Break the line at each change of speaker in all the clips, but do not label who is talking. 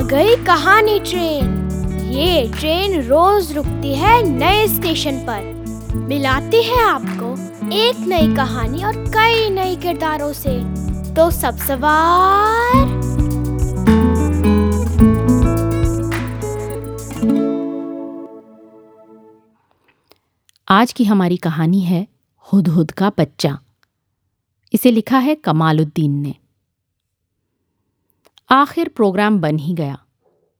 कहानी ट्रेन। ये ट्रेन रोज रुकती है नए स्टेशन पर। मिलाती है आपको एक नई कहानी और कई नए किरदारों से। तो सब सवार।
आज की हमारी कहानी है हुदहुद का बच्चा। इसे लिखा है कमालुद्दीन ने। आखिर प्रोग्राम बन ही गया।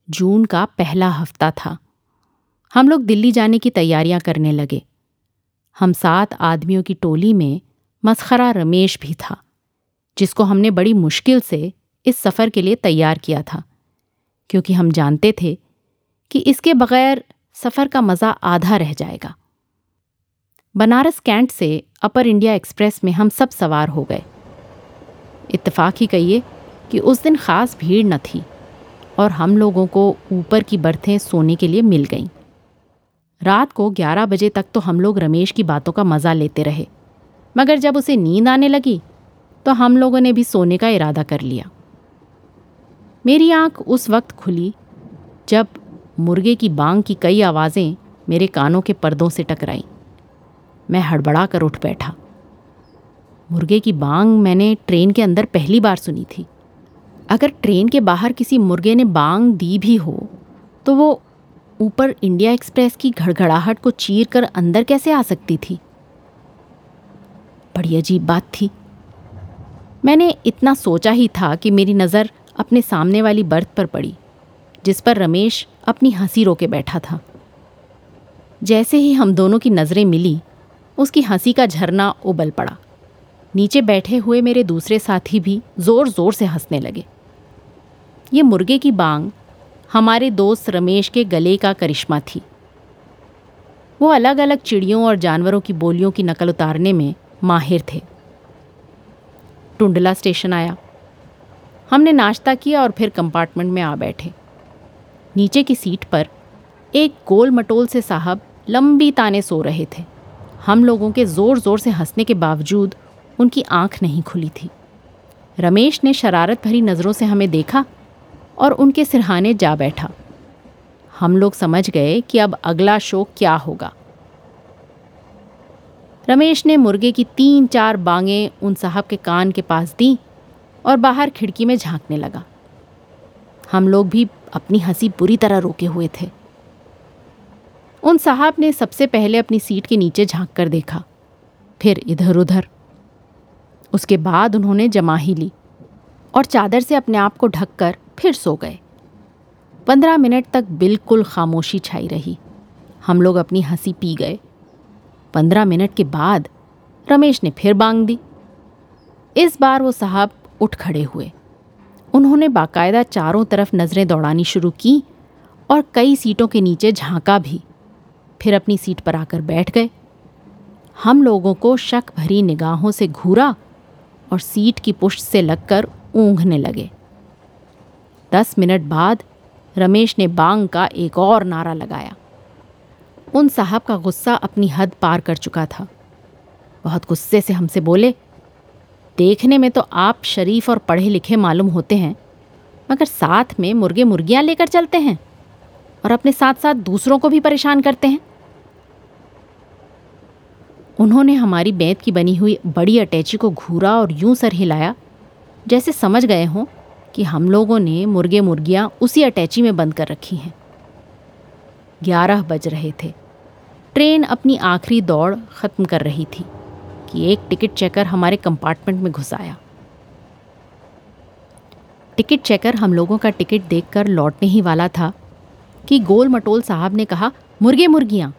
जून का पहला हफ़्ता था। हम लोग दिल्ली जाने की तैयारियाँ करने लगे। हम सात आदमियों की टोली में मसखरा रमेश भी था, जिसको हमने बड़ी मुश्किल से इस सफ़र के लिए तैयार किया था, क्योंकि हम जानते थे कि इसके बगैर सफ़र का मज़ा आधा रह जाएगा। बनारस कैंट से अपर इंडिया एक्सप्रेस में हम सब सवार हो गए। इत्तेफाक ही कहिए कि उस दिन ख़ास भीड़ न थी और हम लोगों को ऊपर की बर्थें सोने के लिए मिल गईं। रात को 11 बजे तक तो हम लोग रमेश की बातों का मज़ा लेते रहे। मगर जब उसे नींद आने लगी तो हम लोगों ने भी सोने का इरादा कर लिया। मेरी आँख उस वक्त खुली जब मुर्गे की बांग की कई आवाज़ें मेरे कानों के पर्दों से टकराईं। मैं हड़बड़ा कर उठ बैठा। मुर्गे की बांग मैंने ट्रेन के अंदर पहली बार सुनी थी। अगर ट्रेन के बाहर किसी मुर्गे ने बांग दी भी हो तो वो ऊपर इंडिया एक्सप्रेस की घड़घड़ाहट को चीर कर अंदर कैसे आ सकती थी? बड़ी अजीब बात थी। मैंने इतना सोचा ही था कि मेरी नज़र अपने सामने वाली बर्थ पर पड़ी, जिस पर रमेश अपनी हँसी रोके बैठा था। जैसे ही हम दोनों की नज़रें मिली, उसकी हँसी का झरना उबल पड़ा। नीचे बैठे हुए मेरे दूसरे साथी भी ज़ोर ज़ोर से हंसने लगे। ये मुर्गे की बांग हमारे दोस्त रमेश के गले का करिश्मा थी। वो अलग अलग चिड़ियों और जानवरों की बोलियों की नकल उतारने में माहिर थे। टुंडला स्टेशन आया। हमने नाश्ता किया और फिर कंपार्टमेंट में आ बैठे। नीचे की सीट पर एक गोल मटोल से साहब लंबी ताने सो रहे थे। हम लोगों के ज़ोर ज़ोर से हंसने के बावजूद उनकी आँख नहीं खुली थी। रमेश ने शरारत भरी नज़रों से हमें देखा और उनके सिरहाने जा बैठा। हम लोग समझ गए कि अब अगला शो क्या होगा। रमेश ने मुर्गे की तीन चार बांगें उन साहब के कान के पास दी और बाहर खिड़की में झांकने लगा। हम लोग भी अपनी हँसी बुरी तरह रोके हुए थे। उन साहब ने सबसे पहले अपनी सीट के नीचे झाँक कर देखा, फिर इधर उधर उसके बाद उन्होंने जमा ही ली। और चादर से अपने आप को ढककर फिर सो गए। पंद्रह मिनट तक बिल्कुल खामोशी छाई रही। हम लोग अपनी हँसी पी गए। पंद्रह मिनट के बाद रमेश ने फिर बांग दी। इस बार वो साहब उठ खड़े हुए। उन्होंने बाकायदा चारों तरफ़ नज़रें दौड़ानी शुरू की और कई सीटों के नीचे झांका भी। फिर अपनी सीट पर आकर बैठ गए। हम लोगों को शक भरी निगाहों से घूरा और सीट की पुष्ट से लगकर ऊँघने लगे। दस मिनट बाद रमेश ने बांग का एक और नारा लगाया। उन साहब का गुस्सा अपनी हद पार कर चुका था। बहुत गुस्से से हमसे बोले, देखने में तो आप शरीफ और पढ़े लिखे मालूम होते हैं, मगर साथ में मुर्गे मुर्गियाँ लेकर चलते हैं और अपने साथ साथ दूसरों को भी परेशान करते हैं। उन्होंने हमारी बैंत की बनी हुई बड़ी अटैची को घूरा और यूँ सर हिलाया जैसे समझ गए हों कि हम लोगों ने मुर्गे मुर्गियाँ उसी अटैची में बंद कर रखी हैं। ग्यारह बज रहे थे। ट्रेन अपनी आखिरी दौड़ ख़त्म कर रही थी कि एक टिकट चेकर हमारे कंपार्टमेंट में घुस आया। टिकट चेकर हम लोगों का टिकट देखकर लौटने ही वाला था कि गोल मटोल साहब ने कहा, मुर्गे मुर्गियाँ!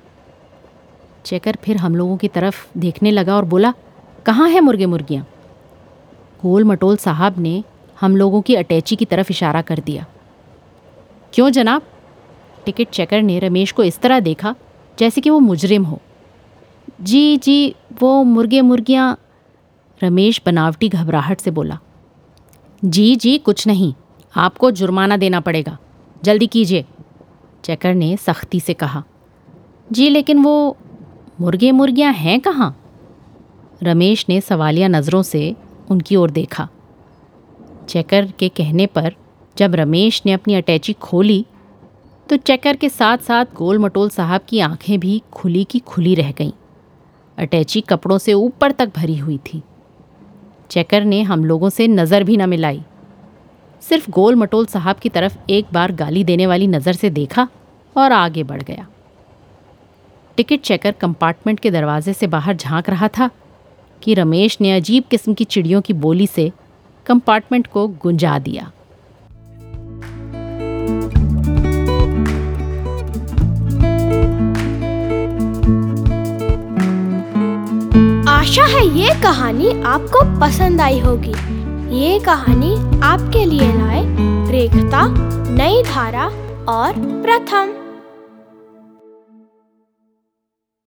चेकर फिर हम लोगों की तरफ़ देखने लगा और बोला, कहाँ है मुर्गे मुर्गियाँ? गोल मटोल साहब ने हम लोगों की अटैची की तरफ़ इशारा कर दिया। क्यों जनाब? टिकट चेकर ने रमेश को इस तरह देखा जैसे कि वो मुजरिम हो। जी जी, वो मुर्गे मुर्गियाँ। रमेश बनावटी घबराहट से बोला। जी जी, कुछ नहीं, आपको जुर्माना देना पड़ेगा। जल्दी कीजिए। चेकर ने सख्ती से कहा। जी, लेकिन वो मुर्गे मुर्गियाँ हैं कहाँ? रमेश ने सवालिया नज़रों से उनकी ओर देखा। चेकर के कहने पर जब रमेश ने अपनी अटैची खोली तो चेकर के साथ साथ गोल मटोल साहब की आँखें भी खुली की खुली रह गईं। अटैची कपड़ों से ऊपर तक भरी हुई थी। चेकर ने हम लोगों से नज़र भी न मिलाई। सिर्फ़ गोल मटोल साहब की तरफ़ एक बार गाली देने वाली नज़र से देखा और आगे बढ़ गया। टिकट चेकर कंपार्टमेंट के दरवाजे से बाहर झाँक रहा था। कि रमेश ने अजीब किस्म की चिड़ियों की बोली से कंपार्टमेंट को गुंजा दिया।
आशा है ये कहानी आपको पसंद आई होगी। ये कहानी आपके लिए लाए रेखता, नई धारा और प्रथम।